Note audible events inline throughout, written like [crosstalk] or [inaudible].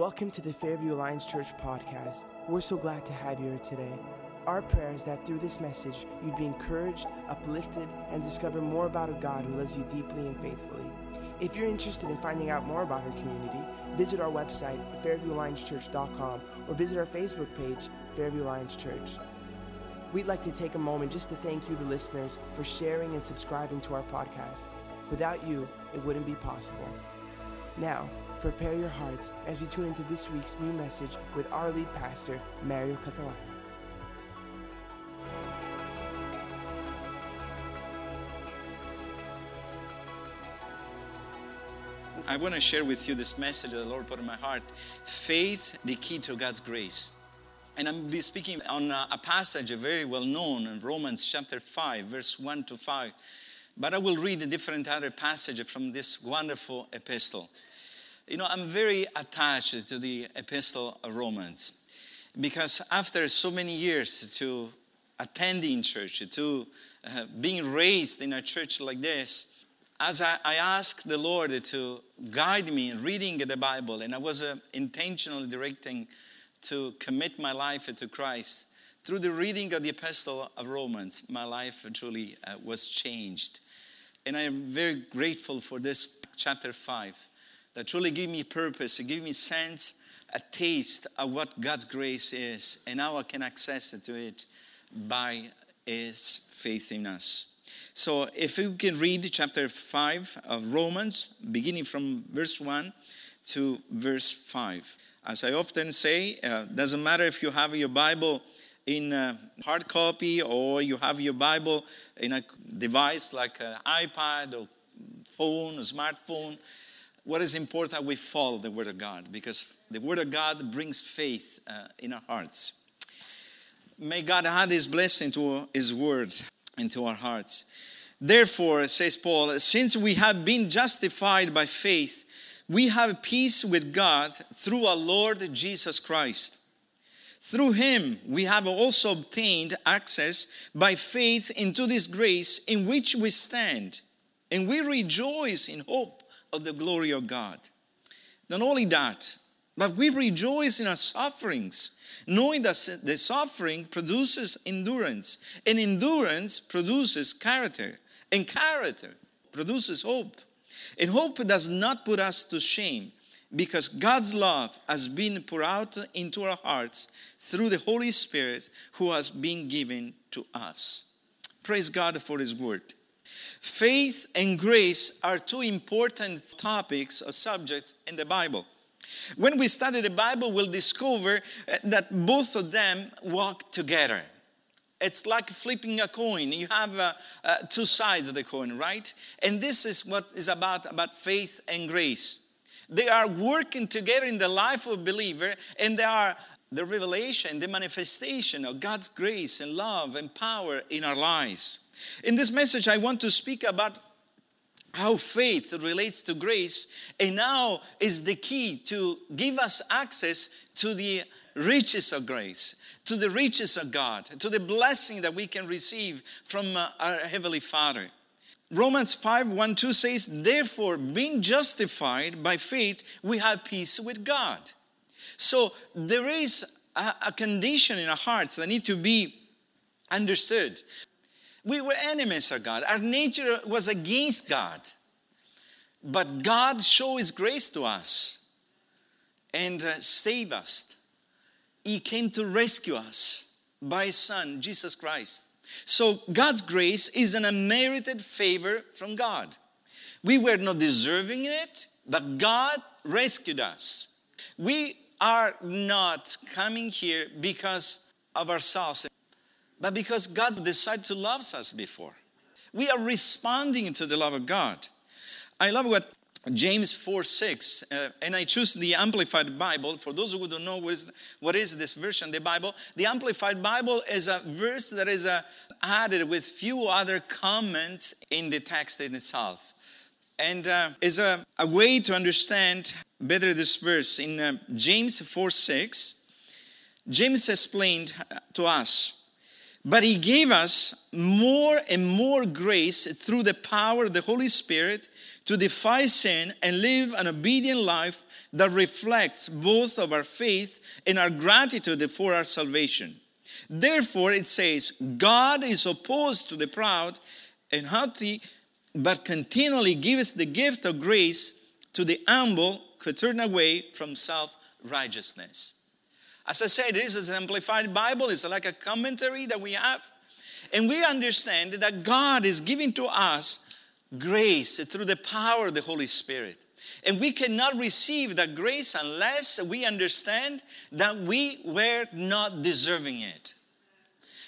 Welcome to the Fairview Alliance Church podcast. We're so glad to have you here today. Our prayer is that through this message, you'd be encouraged, uplifted, and discover more about a God who loves you deeply and faithfully. If you're interested in finding out more about our community, visit our website, fairviewalliancechurch.com, or visit our Facebook page, Fairview Alliance Church. We'd like to take a moment just to thank you, the listeners, for sharing and subscribing to our podcast. Without you, it wouldn't be possible. Now, prepare your hearts as we tune into this week's new message with our lead pastor, Mario Catalano. I want to share with you this message that the Lord put in my heart faith, the key to God's grace. And I'm be speaking on a, a passage very well known in Romans chapter 5, verse 1 to 5. But I will read a different other passage from this wonderful epistle. You know, I'm very attached to the epistle of Romans because after so many years to attending church, to uh, being raised in a church like this, as I, I asked the Lord to guide me in reading the Bible, and I was uh, intentionally directing to commit my life to Christ, through the reading of the epistle of Romans, my life truly uh, was changed. And I am very grateful for this chapter 5 that truly give me purpose, give me sense, a taste of what God's grace is, and how I can access to it by His faith in us. So, if you can read chapter 5 of Romans, beginning from verse 1 to verse 5. As I often say, uh, doesn't matter if you have your Bible in hard copy or you have your Bible in a device like an iPad or phone, a smartphone. What is important we follow the Word of God because the Word of God brings faith uh, in our hearts. May God add His blessing to His Word into our hearts. Therefore, says Paul, since we have been justified by faith, we have peace with God through our Lord Jesus Christ. Through him, we have also obtained access by faith into this grace in which we stand, and we rejoice in hope of the glory of God. Not only that, but we rejoice in our sufferings, knowing that the suffering produces endurance, and endurance produces character, and character produces hope. And hope does not put us to shame because God's love has been poured out into our hearts through the Holy Spirit who has been given to us. Praise God for His word. Faith and grace are two important topics or subjects in the Bible. When we study the Bible, we'll discover that both of them walk together. It's like flipping a coin. You have uh, uh, two sides of the coin, right? And this is what is about about faith and grace. They are working together in the life of a believer, and they are the revelation, the manifestation of God's grace and love and power in our lives. In this message, I want to speak about how faith relates to grace and now is the key to give us access to the riches of grace, to the riches of God, to the blessing that we can receive from uh, our Heavenly Father. Romans 5 1 2 says, Therefore, being justified by faith, we have peace with God. So there is a, a condition in our hearts that need to be understood. We were enemies of God, our nature was against God. But God showed His grace to us and uh, save us. He came to rescue us by His Son, Jesus Christ. So God's grace is an unmerited favor from God. We were not deserving it, but God rescued us. We are not coming here because of ourselves, but because God decided to love us before. We are responding to the love of God. I love what James 4 6, uh, and I choose the Amplified Bible. For those who don't know what is, what is this version of the Bible, the Amplified Bible is a verse that is uh, added with few other comments in the text in itself. And uh, is a, a way to understand better this verse. In uh, James 4 6, James explained to us, But he gave us more and more grace through the power of the Holy Spirit to defy sin and live an obedient life that reflects both of our faith and our gratitude for our salvation. Therefore, it says, God is opposed to the proud and haughty, but continually gives the gift of grace to the humble who turn away from self righteousness. As I said, this is an amplified Bible, it's like a commentary that we have. And we understand that God is giving to us grace through the power of the Holy Spirit. And we cannot receive that grace unless we understand that we were not deserving it.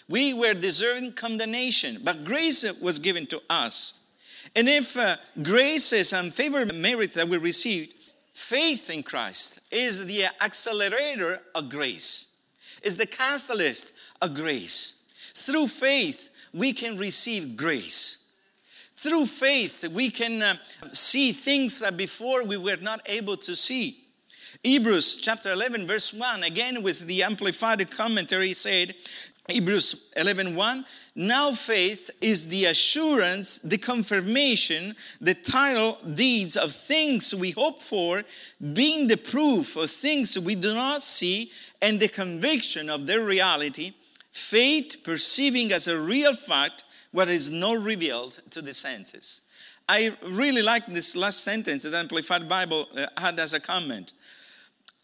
We were deserving condemnation, but grace was given to us. And if uh, grace is unfavored merit that we received, faith in Christ is the accelerator of grace, is the catalyst of grace. Through faith, we can receive grace. Through faith, we can uh, see things that before we were not able to see. Hebrews chapter 11, verse 1, again with the amplified commentary, said, Hebrews 11 1. Now faith is the assurance, the confirmation, the title deeds of things we hope for, being the proof of things we do not see, and the conviction of their reality. Faith perceiving as a real fact what is not revealed to the senses. I really like this last sentence that Amplified Bible uh, had as a comment.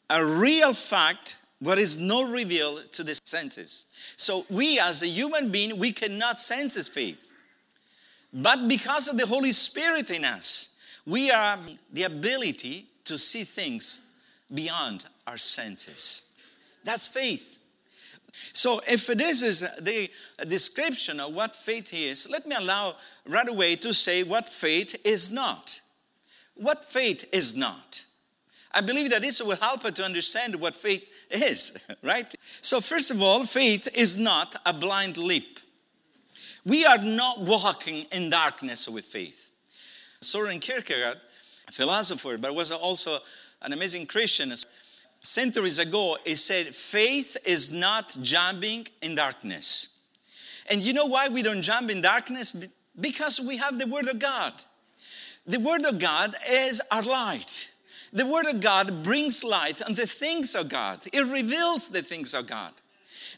A real fact what is not revealed to the senses. So we as a human being, we cannot sense faith. But because of the Holy Spirit in us, we have the ability to see things beyond our senses. That's faith. So, if this is the description of what faith is, let me allow right away to say what faith is not. What faith is not. I believe that this will help us to understand what faith is, [laughs] right? So, first of all, faith is not a blind leap. We are not walking in darkness with faith. Soren Kierkegaard, a philosopher, but was also an amazing Christian, centuries ago, he said, Faith is not jumping in darkness. And you know why we don't jump in darkness? Because we have the Word of God. The Word of God is our light. The Word of God brings light on the things of God, it reveals the things of God.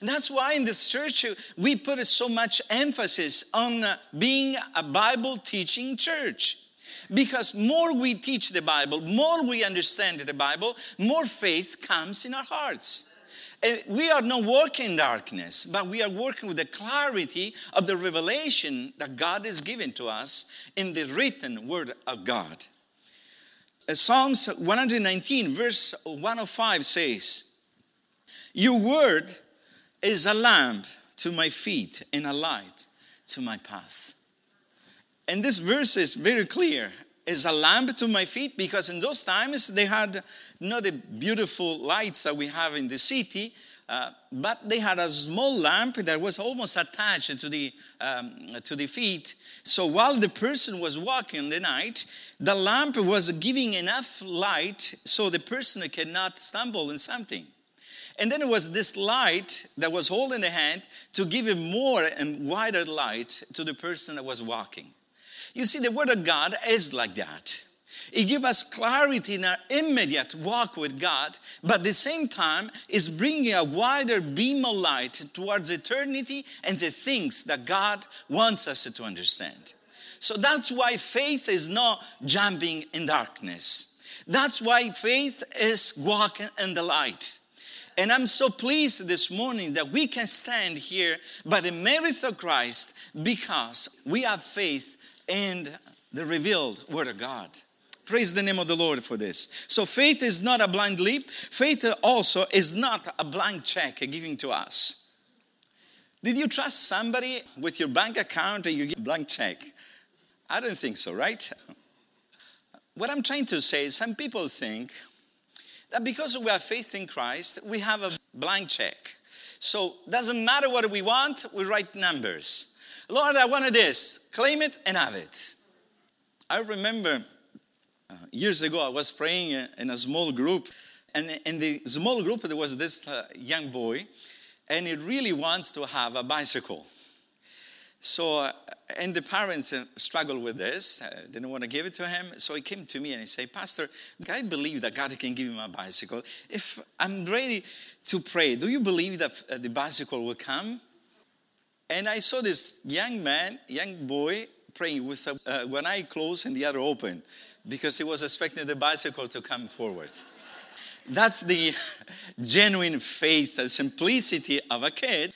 And that's why in this church we put so much emphasis on uh, being a Bible teaching church. Because more we teach the Bible, more we understand the Bible, more faith comes in our hearts. Uh, we are not working in darkness, but we are working with the clarity of the revelation that God has given to us in the written Word of God. Uh, Psalms 119, verse 105 says, Your word is a lamp to my feet and a light to my path. And this verse is very clear. Is a lamp to my feet because in those times they had not the beautiful lights that we have in the city, uh, but they had a small lamp that was almost attached to the, um, to the feet. So while the person was walking in the night, the lamp was giving enough light so the person cannot stumble in something. And then it was this light that was holding the hand to give a more and wider light to the person that was walking. You see, the Word of God is like that. It gives us clarity in our immediate walk with God, but at the same time is bringing a wider beam of light towards eternity and the things that God wants us to understand. So that's why faith is not jumping in darkness. That's why faith is walking in the light. And I'm so pleased this morning that we can stand here by the merit of Christ because we have faith in the revealed Word of God. Praise the name of the Lord for this. So, faith is not a blind leap. Faith also is not a blank check given to us. Did you trust somebody with your bank account and you get a blank check? I don't think so, right? What I'm trying to say is some people think that because we have faith in Christ, we have a blank check. So, doesn't matter what we want, we write numbers. Lord, I wanted this. Claim it and have it. I remember uh, years ago, I was praying in a small group, and in the small group, there was this uh, young boy, and he really wants to have a bicycle. So, uh, and the parents uh, struggled with this, uh, didn't want to give it to him. So he came to me and he said, Pastor, I believe that God can give him a bicycle. If I'm ready to pray, do you believe that uh, the bicycle will come? And I saw this young man, young boy, praying with uh, one eye closed and the other open because he was expecting the bicycle to come forward. That's the genuine faith, the simplicity of a kid.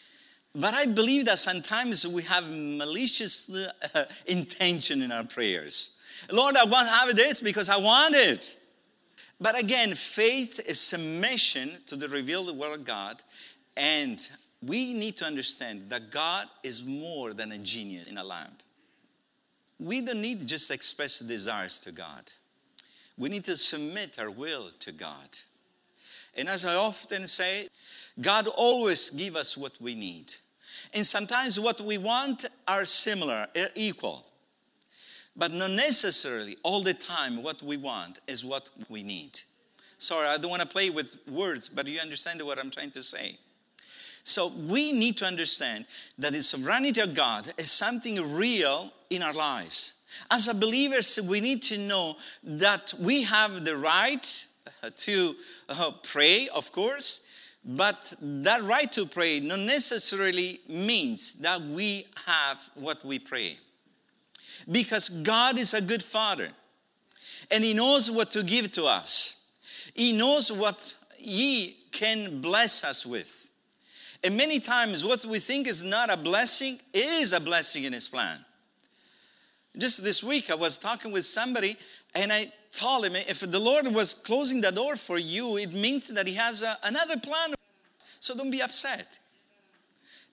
But I believe that sometimes we have malicious uh, intention in our prayers. Lord, I want to have this because I want it. But again, faith is submission to the revealed word of God. And we need to understand that God is more than a genius in a lamp. We don't need to just express desires to God. We need to submit our will to God. And as I often say, God always give us what we need. And sometimes what we want are similar, are equal. But not necessarily all the time what we want is what we need. Sorry, I don't want to play with words, but you understand what I'm trying to say. So we need to understand that the sovereignty of God is something real in our lives. As a believers, we need to know that we have the right to uh, pray, of course, but that right to pray not necessarily means that we have what we pray. Because God is a good father and He knows what to give to us, He knows what He can bless us with. And many times, what we think is not a blessing is a blessing in His plan. Just this week, I was talking with somebody and I told him if the Lord was closing the door for you, it means that He has a, another plan. So don't be upset.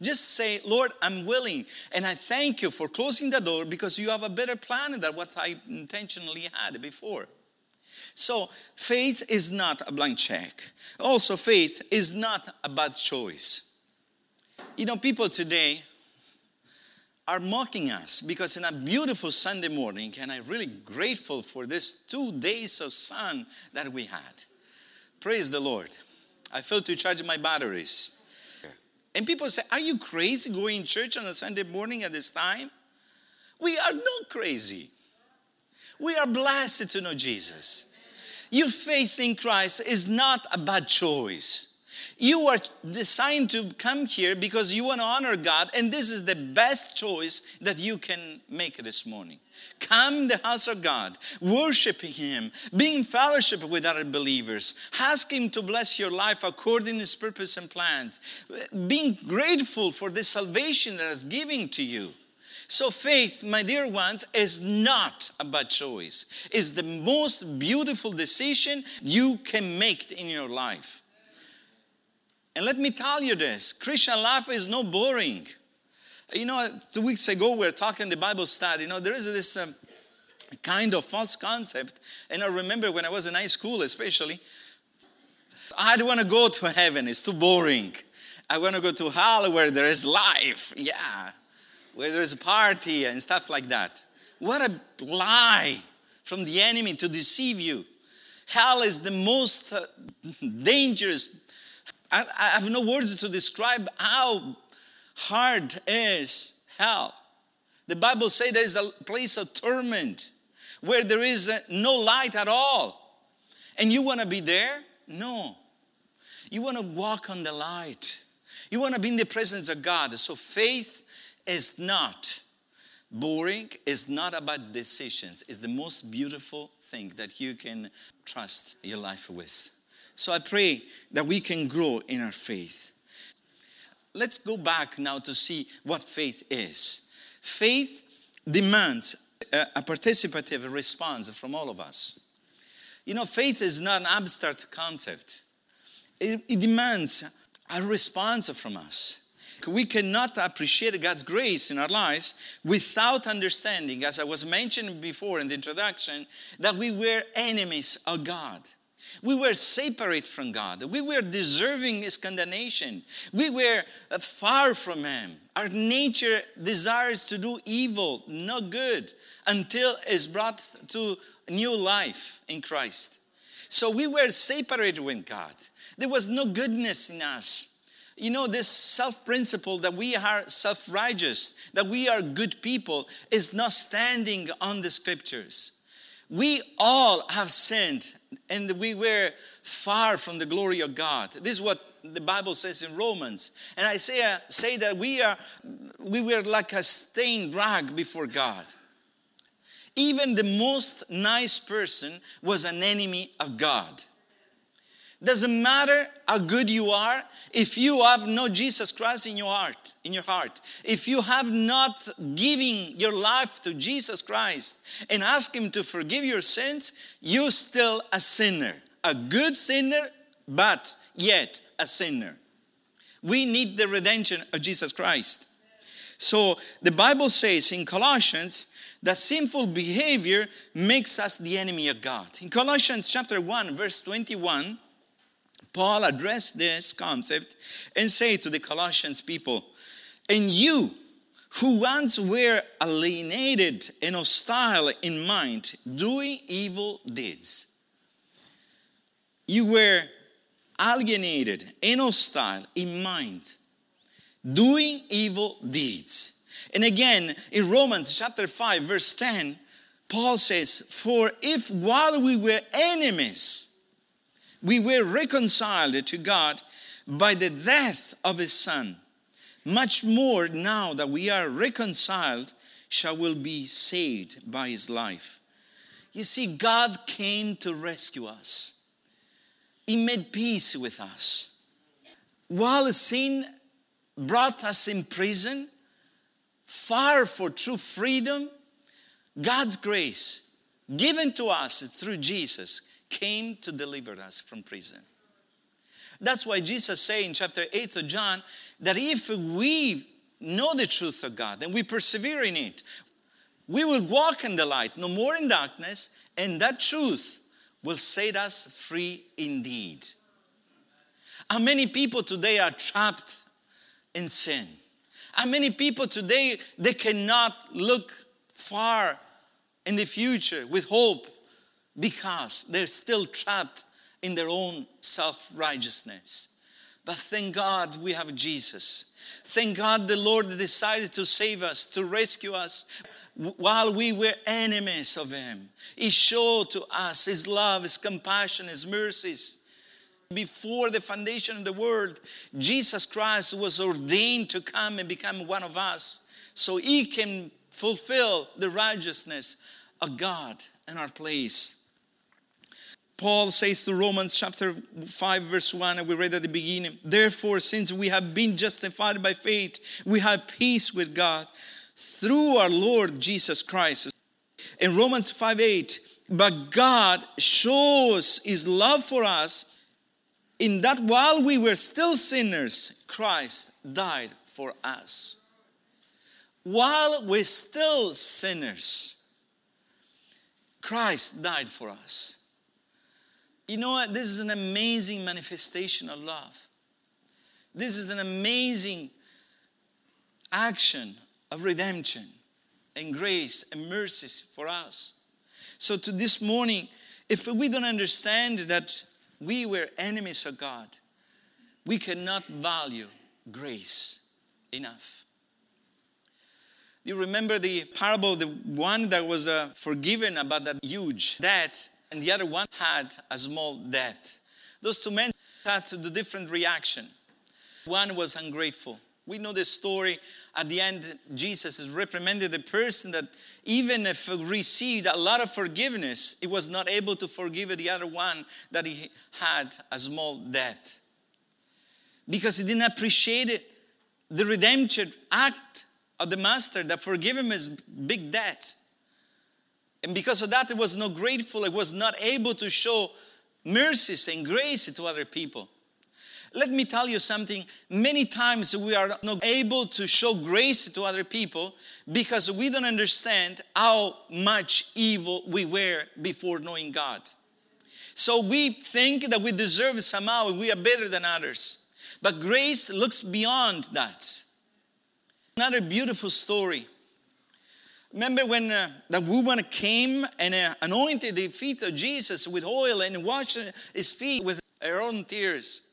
Just say, Lord, I'm willing, and I thank you for closing the door because you have a better plan than what I intentionally had before. So, faith is not a blank check. Also, faith is not a bad choice. You know, people today are mocking us because in a beautiful Sunday morning, and I'm really grateful for this two days of sun that we had. Praise the Lord. I failed to charge my batteries. And people say, Are you crazy going to church on a Sunday morning at this time? We are not crazy. We are blessed to know Jesus. Your faith in Christ is not a bad choice. You are designed to come here because you want to honor God, and this is the best choice that you can make this morning. Come in the house of God, worshiping Him, being fellowship with other believers, ask Him to bless your life according to His purpose and plans, being grateful for the salvation that is giving to you. So, faith, my dear ones, is not a bad choice. It's the most beautiful decision you can make in your life. And let me tell you this Christian life is no boring. You know, two weeks ago we were talking the Bible study. You know, there is this um, kind of false concept. And I remember when I was in high school, especially, I don't want to go to heaven, it's too boring. I want to go to hell where there is life, yeah, where there is a party and stuff like that. What a lie from the enemy to deceive you. Hell is the most uh, dangerous I, I have no words to describe how hard is hell. The Bible says there is a place of torment where there is uh, no light at all. And you want to be there? No. You want to walk on the light. You want to be in the presence of God. So faith is not boring, it's not about decisions. It's the most beautiful thing that you can trust your life with. So I pray that we can grow in our faith. Let's go back now to see what faith is. Faith demands a, participative response from all of us. You know, faith is not an abstract concept, it, it demands a response from us. We cannot appreciate God's grace in our lives without understanding, as I was mentioning before in the introduction, that we were enemies of God. We were separate from God. We were deserving His condemnation. We were uh, far from Him. Our nature desires to do evil, not good, until it's brought to new life in Christ. So we were separated with God. There was no goodness in us. you know, this self principle that we are self righteous, that we are good people, is not standing on the scriptures. We all have sinned and we were far from the glory of God. This is what the Bible says in Romans. And Isaiah uh, say that we are we were like a stained rag before God. Even the most nice person was an enemy of God. Doesn't matter how good you are if you have no Jesus Christ in your heart, in your heart. If you have not given your life to Jesus Christ and ask him to forgive your sins, you're still a sinner. A good sinner, but yet a sinner. We need the redemption of Jesus Christ. So the Bible says in Colossians that sinful behavior makes us the enemy of God. In Colossians chapter 1 verse 21, Paul addressed this concept and said to the Colossians people, And you who once were alienated and hostile in mind, doing evil deeds. You were alienated and hostile in mind, doing evil deeds. And again, in Romans chapter 5, verse 10, Paul says, For if while we were enemies, we were reconciled to God by the death of his son. Much more now that we are reconciled, shall we be saved by his life. You see, God came to rescue us. He made peace with us. While sin brought us in prison, far for true freedom, God's grace given to us through Jesus came to deliver us from prison. That's why Jesus said in chapter 8 of John that if we know the truth of God and we persevere in it, we will walk in the light, no more in darkness, and that truth will set us free indeed. How many people today are trapped in sin? How many people today they cannot look far in the future with hope because they're still trapped in their own self righteousness. But thank God we have Jesus. Thank God the Lord decided to save us, to rescue us while we were enemies of Him. He showed to us His love, His compassion, His mercies. Before the foundation of the world, Jesus Christ was ordained to come and become one of us so He can fulfill the righteousness of God in our place. Paul says to Romans chapter 5, verse 1, and we read at the beginning, Therefore, since we have been justified by faith, we have peace with God through our Lord Jesus Christ. In Romans 5 8, but God shows his love for us in that while we were still sinners, Christ died for us. While we're still sinners, Christ died for us. You know what? This is an amazing manifestation of love. This is an amazing action of redemption and grace and mercies for us. So, to this morning, if we don't understand that we were enemies of God, we cannot value grace enough. You remember the parable, the one that was uh, forgiven about that huge debt and the other one had a small debt. Those two men had the different reaction. One was ungrateful. We know the story. At the end, Jesus has reprimanded the person that even if received a lot of forgiveness, he was not able to forgive the other one that he had a small debt. Because he didn't appreciate it, the redemption act of the master that forgave him his big debt. And because of that, it was not grateful. It was not able to show mercies and grace to other people. Let me tell you something. Many times we are not able to show grace to other people because we don't understand how much evil we were before knowing God. So we think that we deserve somehow we are better than others. But grace looks beyond that. Another beautiful story Remember when uh, the woman came and uh, anointed the feet of Jesus with oil and washed his feet with her own tears.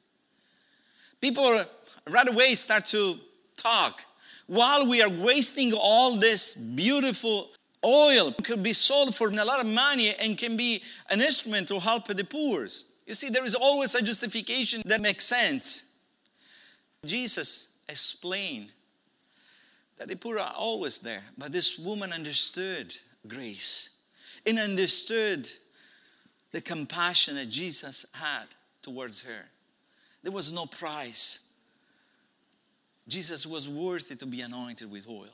People right away start to talk while we are wasting all this beautiful oil could be sold for a lot of money and can be an instrument to help the poor. You see, there is always a justification that makes sense. Jesus explained that the poor are always there, but this woman understood grace and understood the compassion that Jesus had towards her. There was no price. Jesus was worthy to be anointed with oil.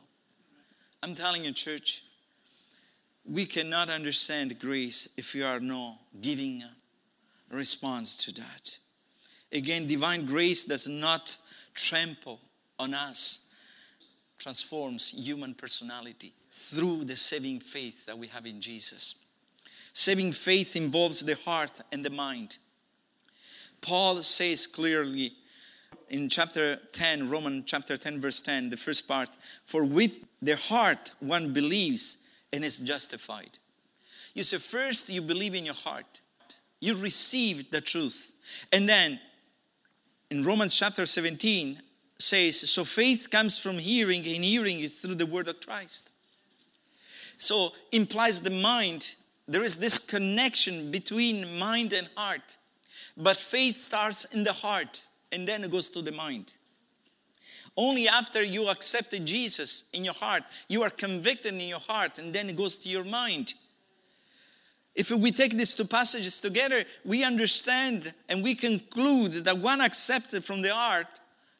I'm telling you, church, we cannot understand grace if we are not giving a response to that. Again, divine grace does not trample on us, transforms human personality through the saving faith that we have in Jesus. Saving faith involves the heart and the mind. Paul says clearly in chapter 10, Roman chapter 10, verse 10, the first part, for with the heart one believes and is justified. You say, first you believe in your heart, you receive the truth. And then in Romans chapter 17 says, so faith comes from hearing, and hearing is through the word of Christ. So implies the mind, there is this connection between mind and heart. But faith starts in the heart and then it goes to the mind. Only after you accepted Jesus in your heart, you are convicted in your heart, and then it goes to your mind. If we take these two passages together, we understand and we conclude that one accepted from the heart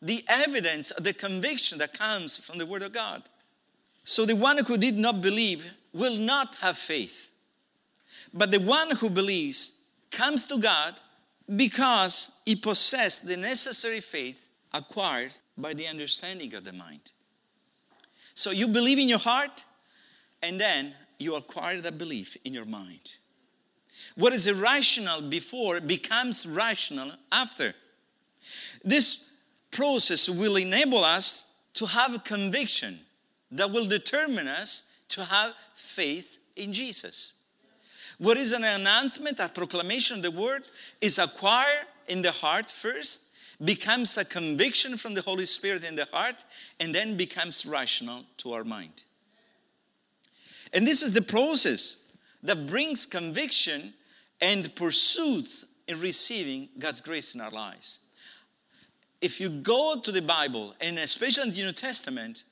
the evidence, the conviction that comes from the Word of God. So the one who did not believe will not have faith. But the one who believes comes to God because he possessed the necessary faith acquired by the understanding of the mind. So you believe in your heart, and then you acquire that belief in your mind. What is irrational before becomes rational after. This process will enable us to have a conviction that will determine us to have faith in Jesus. What is an announcement, a proclamation of the word, is acquired in the heart first, becomes a conviction from the Holy Spirit in the heart, and then becomes rational to our mind. And this is the process that brings conviction and pursuit in receiving God's grace in our lives. If you go to the Bible, and especially in the New Testament,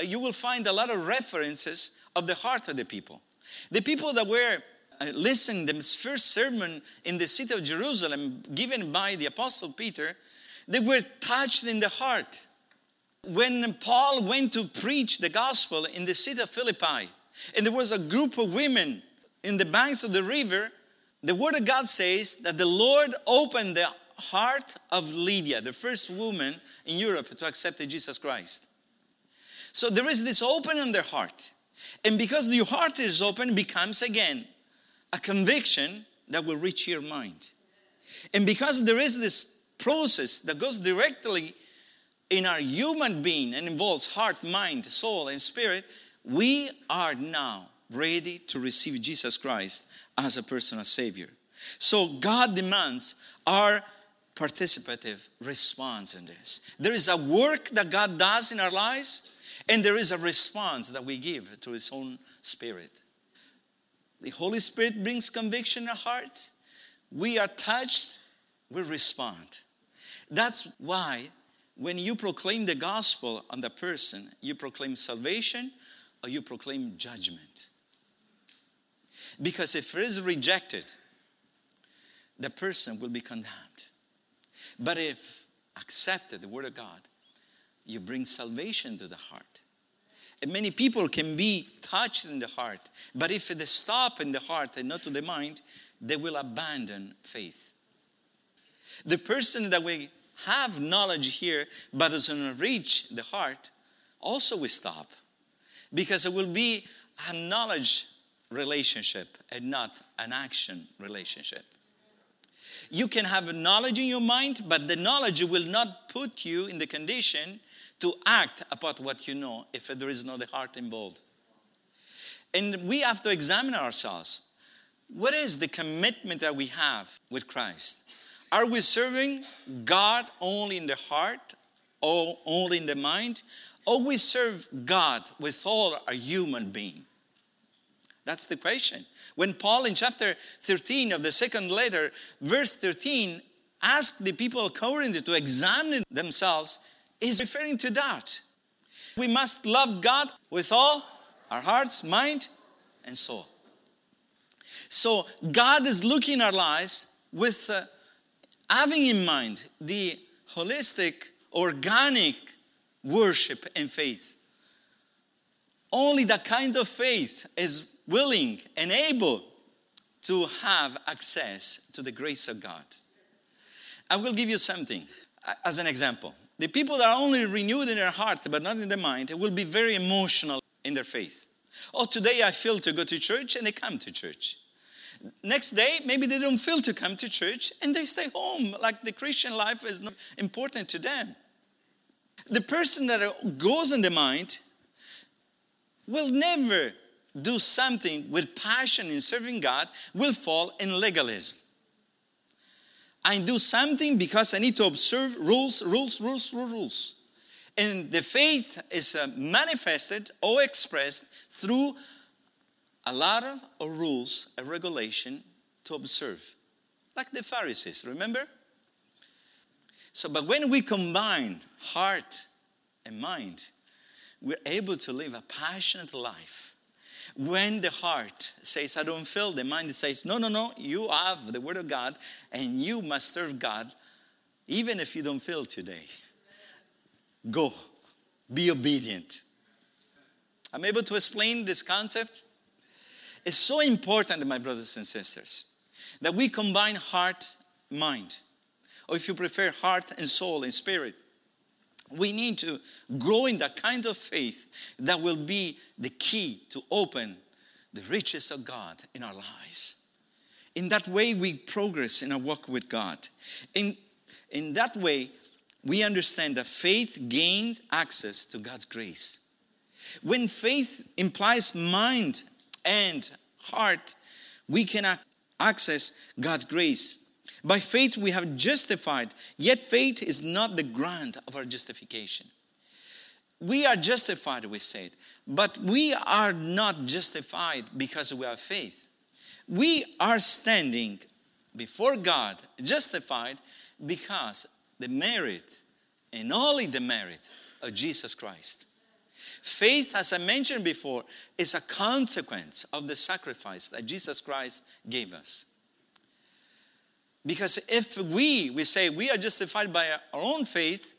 you will find a lot of references of the heart of the people. The people that were uh, listening to this first sermon in the city of Jerusalem given by the apostle Peter, they were touched in the heart. When Paul went to preach the gospel in the city of Philippi, and there was a group of women in the banks of the river, the word of God says that the Lord opened the heart of Lydia, the first woman in Europe to accept Jesus Christ. So there is this open in their heart. And because your heart is open, becomes again a conviction that will reach your mind. And because there is this process that goes directly in our human being and involves heart, mind, soul, and spirit, we are now ready to receive Jesus Christ as a personal Savior. So God demands our participative response in this. There is a work that God does in our lives, and there is a response that we give to His own Spirit. The Holy Spirit brings conviction in our hearts. We are touched, we respond. That's why when you proclaim the gospel on the person, you proclaim salvation or you proclaim judgment. Because if it is rejected, the person will be condemned. But if accepted, the word of God, you bring salvation to the heart. And many people can be touched in the heart, but if they stop in the heart and not to the mind, they will abandon faith. The person that we have knowledge here but doesn't reach the heart also will stop because it will be a knowledge relationship and not an action relationship. You can have knowledge in your mind, but the knowledge will not put you in the condition to act about what you know if there is no the heart involved. And we have to examine ourselves. What is the commitment that we have with Christ? Are we serving God only in the heart or only in the mind? Or we serve God with all our human being? That's the question. When Paul in chapter 13 of the second letter, verse 13, asked the people of Corinth to examine themselves, is referring to that. We must love God with all our hearts, mind, and soul. So God is looking our lives with uh, having in mind the holistic, organic worship and faith. Only that kind of faith is willing and able to have access to the grace of God. I will give you something uh, as an example. The people that are only renewed in their heart but not in their mind will be very emotional in their faith. Oh, today I feel to go to church and they come to church. Next day, maybe they don't feel to come to church and they stay home, like the Christian life is not important to them. The person that goes in the mind will never do something with passion in serving God, will fall in legalism. I do something because I need to observe rules, rules, rules, rules. And the faith is uh, manifested or expressed through a lot of rules, a regulation to observe, like the Pharisees, remember? So, but when we combine heart and mind, we're able to live a passionate life. When the heart says, I don't feel, the mind says, No, no, no, you have the Word of God and you must serve God even if you don't feel today. Go, be obedient. I'm able to explain this concept. It's so important, my brothers and sisters, that we combine heart, mind, or if you prefer, heart and soul and spirit. We need to grow in that kind of faith that will be the key to open the riches of God in our lives. In that way, we progress in our walk with God. In, in that way, we understand that faith gained access to God's grace. When faith implies mind and heart, we can access God's grace. By faith, we have justified, yet faith is not the grant of our justification. We are justified, we said, but we are not justified because we have faith. We are standing before God justified because the merit and only the merit of Jesus Christ. Faith, as I mentioned before, is a consequence of the sacrifice that Jesus Christ gave us. Because if we, we say we are justified by our own faith,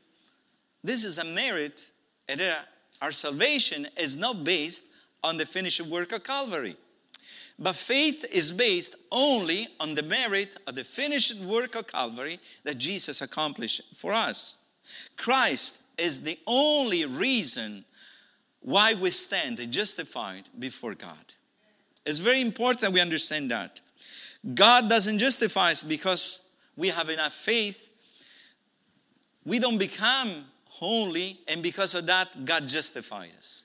this is a merit, and our salvation is not based on the finished work of Calvary. But faith is based only on the merit of the finished work of Calvary that Jesus accomplished for us. Christ is the only reason why we stand justified before God. It's very important we understand that. God doesn't justify us because we have enough faith. We don't become holy, and because of that, God justifies us.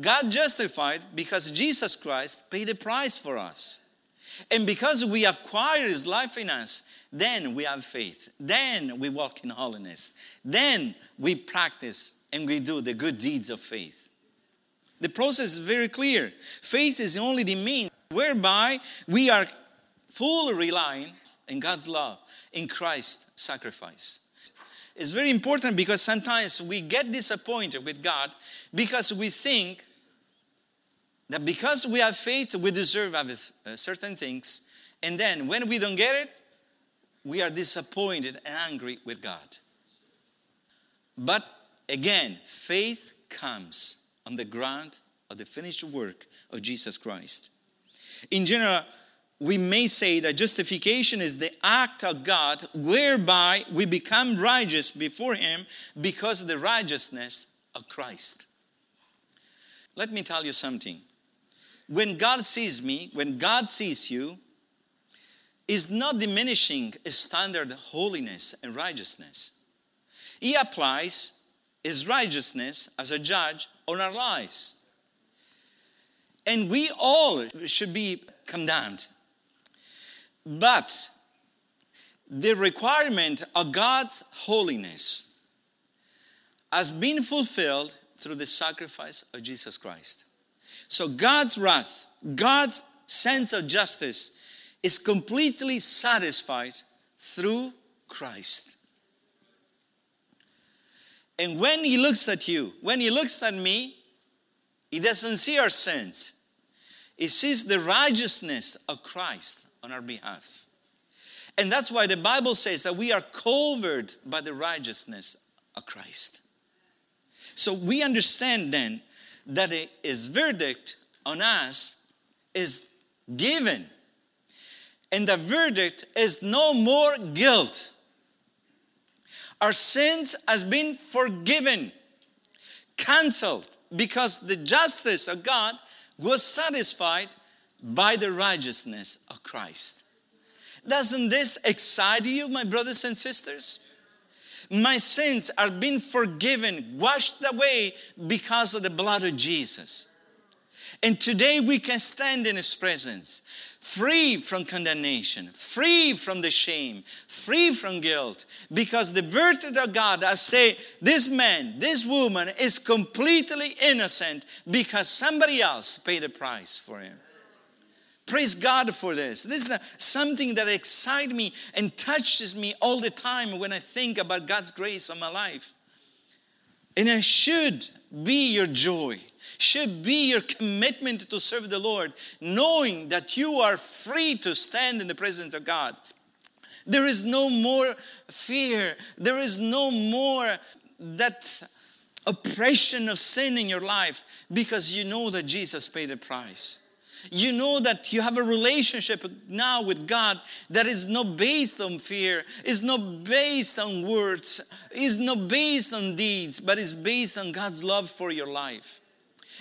God justified because Jesus Christ paid the price for us. And because we acquire His life in us, then we have faith. Then we walk in holiness. Then we practice and we do the good deeds of faith. The process is very clear. Faith is only the means whereby we are fully relying in God's love, in Christ's sacrifice. It's very important because sometimes we get disappointed with God because we think that because we have faith, we deserve uh, certain things. And then when we don't get it, we are disappointed and angry with God. But again, faith comes on the ground of the finished work of Jesus Christ. In general, we may say that justification is the act of God whereby we become righteous before Him because of the righteousness of Christ. Let me tell you something. When God sees me, when God sees you, is not diminishing a standard holiness and righteousness. He applies his righteousness as a judge on our lives. And we all should be condemned. But the requirement of God's holiness has been fulfilled through the sacrifice of Jesus Christ. So God's wrath, God's sense of justice is completely satisfied through Christ. And when He looks at you, when He looks at me, He doesn't see our sins, He sees the righteousness of Christ on our behalf. And that's why the Bible says that we are covered by the righteousness of Christ. So we understand then that his verdict on us is given. And the verdict is no more guilt. Our sins has been forgiven, canceled, because the justice of God was satisfied by the righteousness of Christ. Doesn't this excite you, my brothers and sisters? My sins are being forgiven, washed away because of the blood of Jesus. And today we can stand in His presence, free from condemnation, free from the shame, free from guilt, because the verdict of God has say, this man, this woman is completely innocent because somebody else paid a price for him. Praise God for this. This is something that excites me and touches me all the time when I think about God's grace on my life. And it should be your joy, should be your commitment to serve the Lord, knowing that you are free to stand in the presence of God. There is no more fear, there is no more that oppression of sin in your life because you know that Jesus paid a price. You know that you have a relationship now with God that is not based on fear, is not based on words, is not based on deeds, but is based on God's love for your life.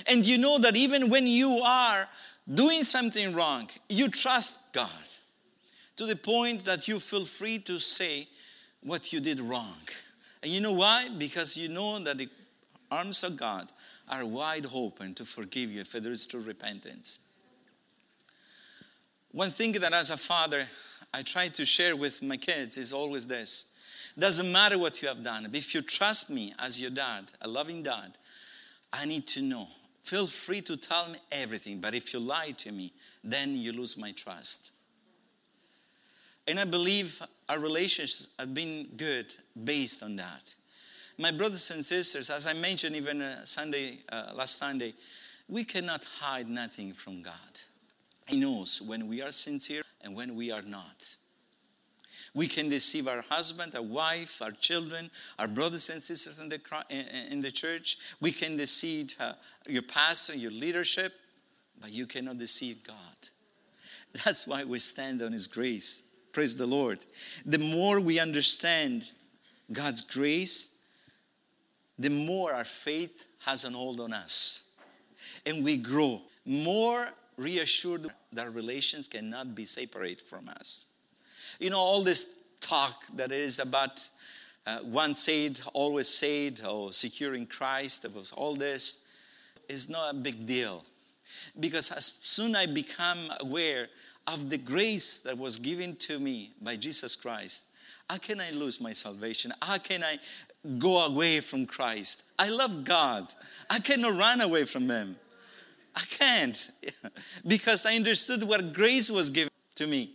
And you know that even when you are doing something wrong, you trust God to the point that you feel free to say what you did wrong. And you know why? Because you know that the arms of God are wide open to forgive you if there is true repentance. One thing that as a father, I try to share with my kids is always this. Doesn't matter what you have done. If you trust me as your dad, a loving dad, I need to know. Feel free to tell me everything, but if you lie to me, then you lose my trust. And I believe our relationships have been good based on that. My brothers and sisters, as I mentioned even uh, Sunday, uh, last Sunday, we cannot hide nothing from God. He knows when we are sincere and when we are not. We can deceive our husband, our wife, our children, our brothers and sisters in the, in the church. We can deceive uh, your pastor, your leadership, but you cannot deceive God. That's why we stand on His grace. Praise the Lord. The more we understand God's grace, the more our faith has an hold on us. And we grow. More reassured that relations cannot be separated from us. You know, all this talk that is about uh, once saved, always saved, or securing Christ, about all this is not a big deal. Because as soon I become aware of the grace that was given to me by Jesus Christ, how can I lose my salvation? How can I go away from Christ? I love God. I cannot run away from Him. I can't [laughs] because I understood what grace was given to me.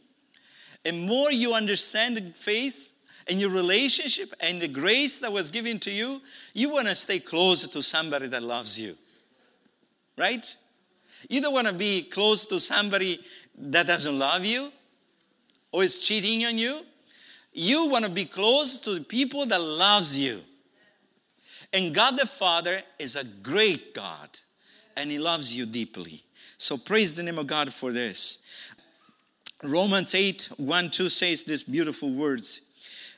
And more you understand faith and your relationship and the grace that was given to you, you want to stay close to somebody that loves you. Right? You don't want to be close to somebody that doesn't love you or is cheating on you. You want to be close to the people that loves you. And God the Father is a great God and He loves you deeply. So praise the name of God for this. Romans 8 1 2 says these beautiful words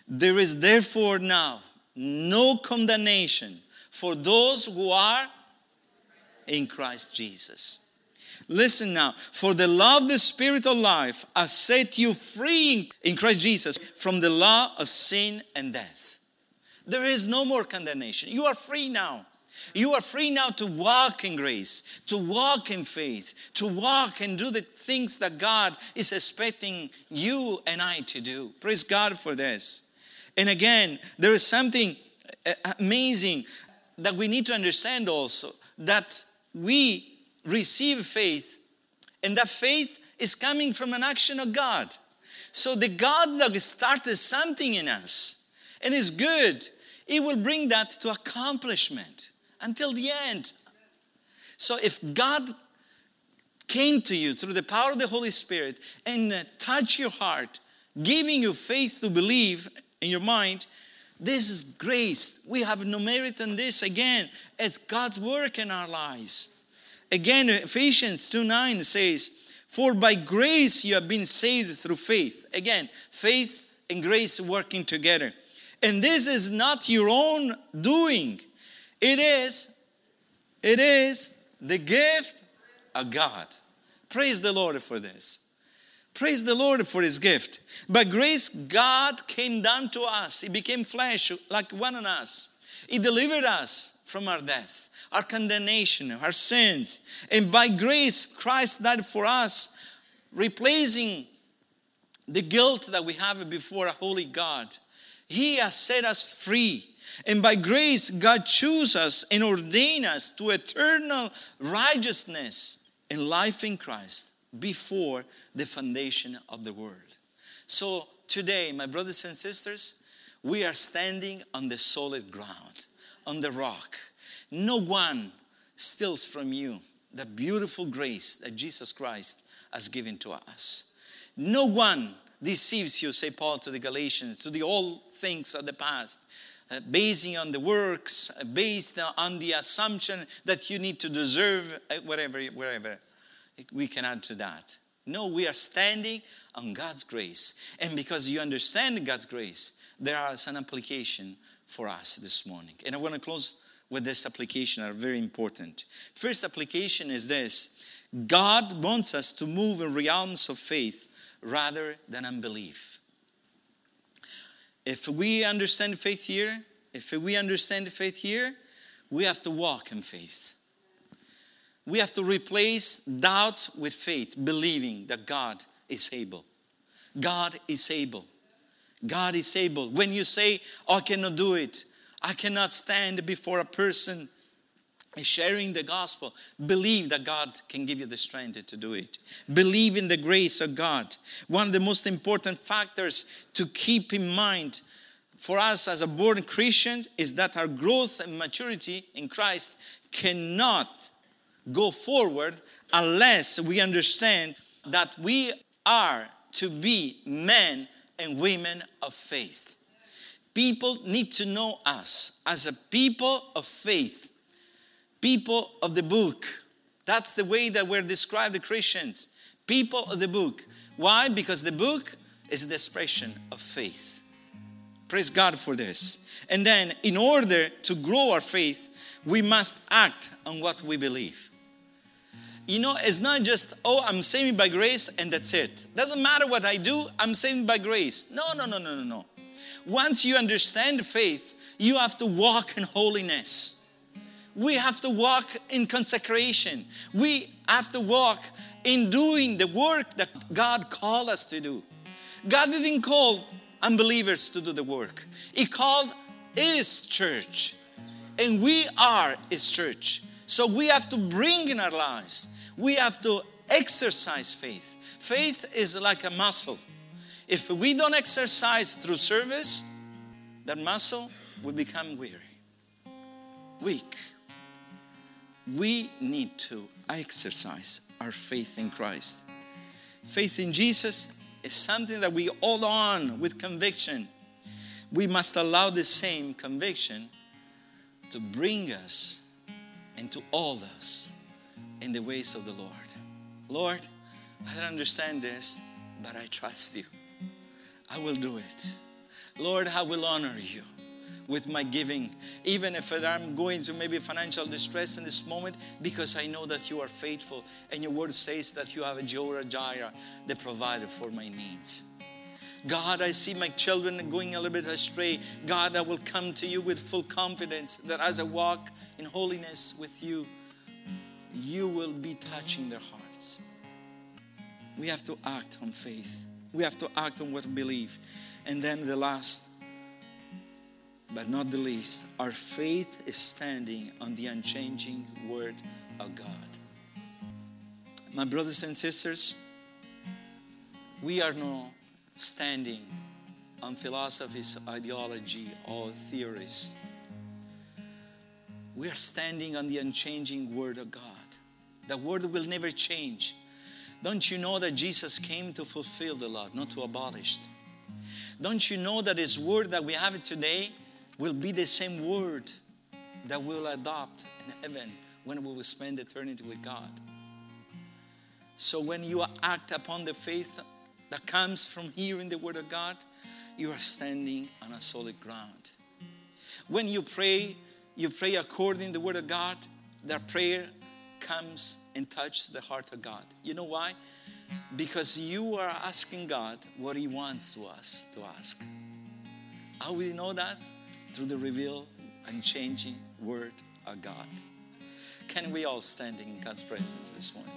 There is therefore now no condemnation for those who are in Christ Jesus. Listen now, for the law of the Spirit of life has set you free in Christ Jesus from the law of sin and death. There is no more condemnation. You are free now. You are free now to walk in grace, to walk in faith, to walk and do the things that God is expecting you and I to do. Praise God for this. And again, there is something uh, amazing that we need to understand also that we receive faith, and that faith is coming from an action of God. So the God that started something in us and is good, He will bring that to accomplishment until the end. So if God came to you through the power of the Holy Spirit and touched your heart, giving you faith to believe in your mind, this is grace. We have no merit in this. Again, it's God's work in our lives. Again, Ephesians 2 9 says, For by grace you have been saved through faith. Again, faith and grace working together. And this is not your own doing. It is, it is the gift of God. Praise the Lord for this. Praise the Lord for his gift. By grace, God came down to us. He became flesh like one of us. He delivered us from our death, our condemnation, our sins. And by grace, Christ died for us, replacing the guilt that we have before a holy God. He has set us free. And by grace, God chose us and ordained us to eternal righteousness and life in Christ before the foundation of the world. So today, my brothers and sisters, we are standing on the solid ground, on the rock. No one steals from you the beautiful grace that Jesus Christ has given to us. No one deceives you, say Paul to the Galatians, to the old things of the past, uh, basing on the works, uh, based on the assumption that you need to deserve uh, whatever, we can add to that. No, we are standing on God's grace. And because you understand God's grace, there is an application for us this morning. And I want to close with this application are very important. First application is this God wants us to move in realms of faith rather than unbelief. If we understand faith here, if we understand faith here, we have to walk in faith. We have to replace doubts with faith, believing that God is able. God is able. God is able. When you say, I cannot do it, I cannot stand before a person sharing the gospel, believe that God can give you the strength to do it. Believe in the grace of God. One of the most important factors to keep in mind for us as a born Christian is that our growth and maturity in Christ cannot go forward unless we understand that we are to be men and women of faith. People need to know us as a people of faith, people of the book. That's the way that we're described the Christians, people of the book. Why? Because the book is the expression of faith. Praise God for this. And then, in order to grow our faith, we must act on what we believe. You know, it's not just, oh, I'm saved by grace and that's it. Doesn't matter what I do, I'm saved by grace. No, no, no, no, no, no. Once you understand faith, you have to walk in holiness. We have to walk in consecration. We have to walk in doing the work that God called us to do. God didn't call unbelievers to do the work, He called His church. And we are His church. So we have to bring in our lives we have to exercise faith. Faith is like a muscle. If we don't exercise through service, that muscle will become weary, weak. We need to exercise our faith in Christ. Faith in Jesus is something that we hold on with conviction. We must allow the same conviction to bring us and to hold us in the ways of the Lord. Lord, I don't understand this, but I trust you. I will do it. Lord, I will honor you with my giving, even if I'm going through maybe financial distress in this moment, because I know that you are faithful and your word says that you have a Jehovah the provider for my needs. God, I see my children going a little bit astray. God, I will come to you with full confidence that as I walk in holiness with you, you will be touching their hearts. We have to act on faith. We have to act on what we believe. And then the last, but not the least, our faith is standing on the unchanging Word of God. My brothers and sisters, we are not standing on philosophies, ideology, or theories. We are standing on the unchanging Word of God. The Word will never change. Don't you know that Jesus came to fulfill the law, not to abolish it? Don't you know that His Word that we have today will be the same Word that we'll adopt in heaven when we will spend eternity with God? So when you act upon the faith that comes from hearing the Word of God, you are standing on a solid ground. When you pray, you pray according to the Word of God, that prayer comes and touches the heart of God. You know why? Because you are asking God what He wants to us to ask. How you know that? Through the revealed and changing Word of God. Can we all stand in God's presence this morning?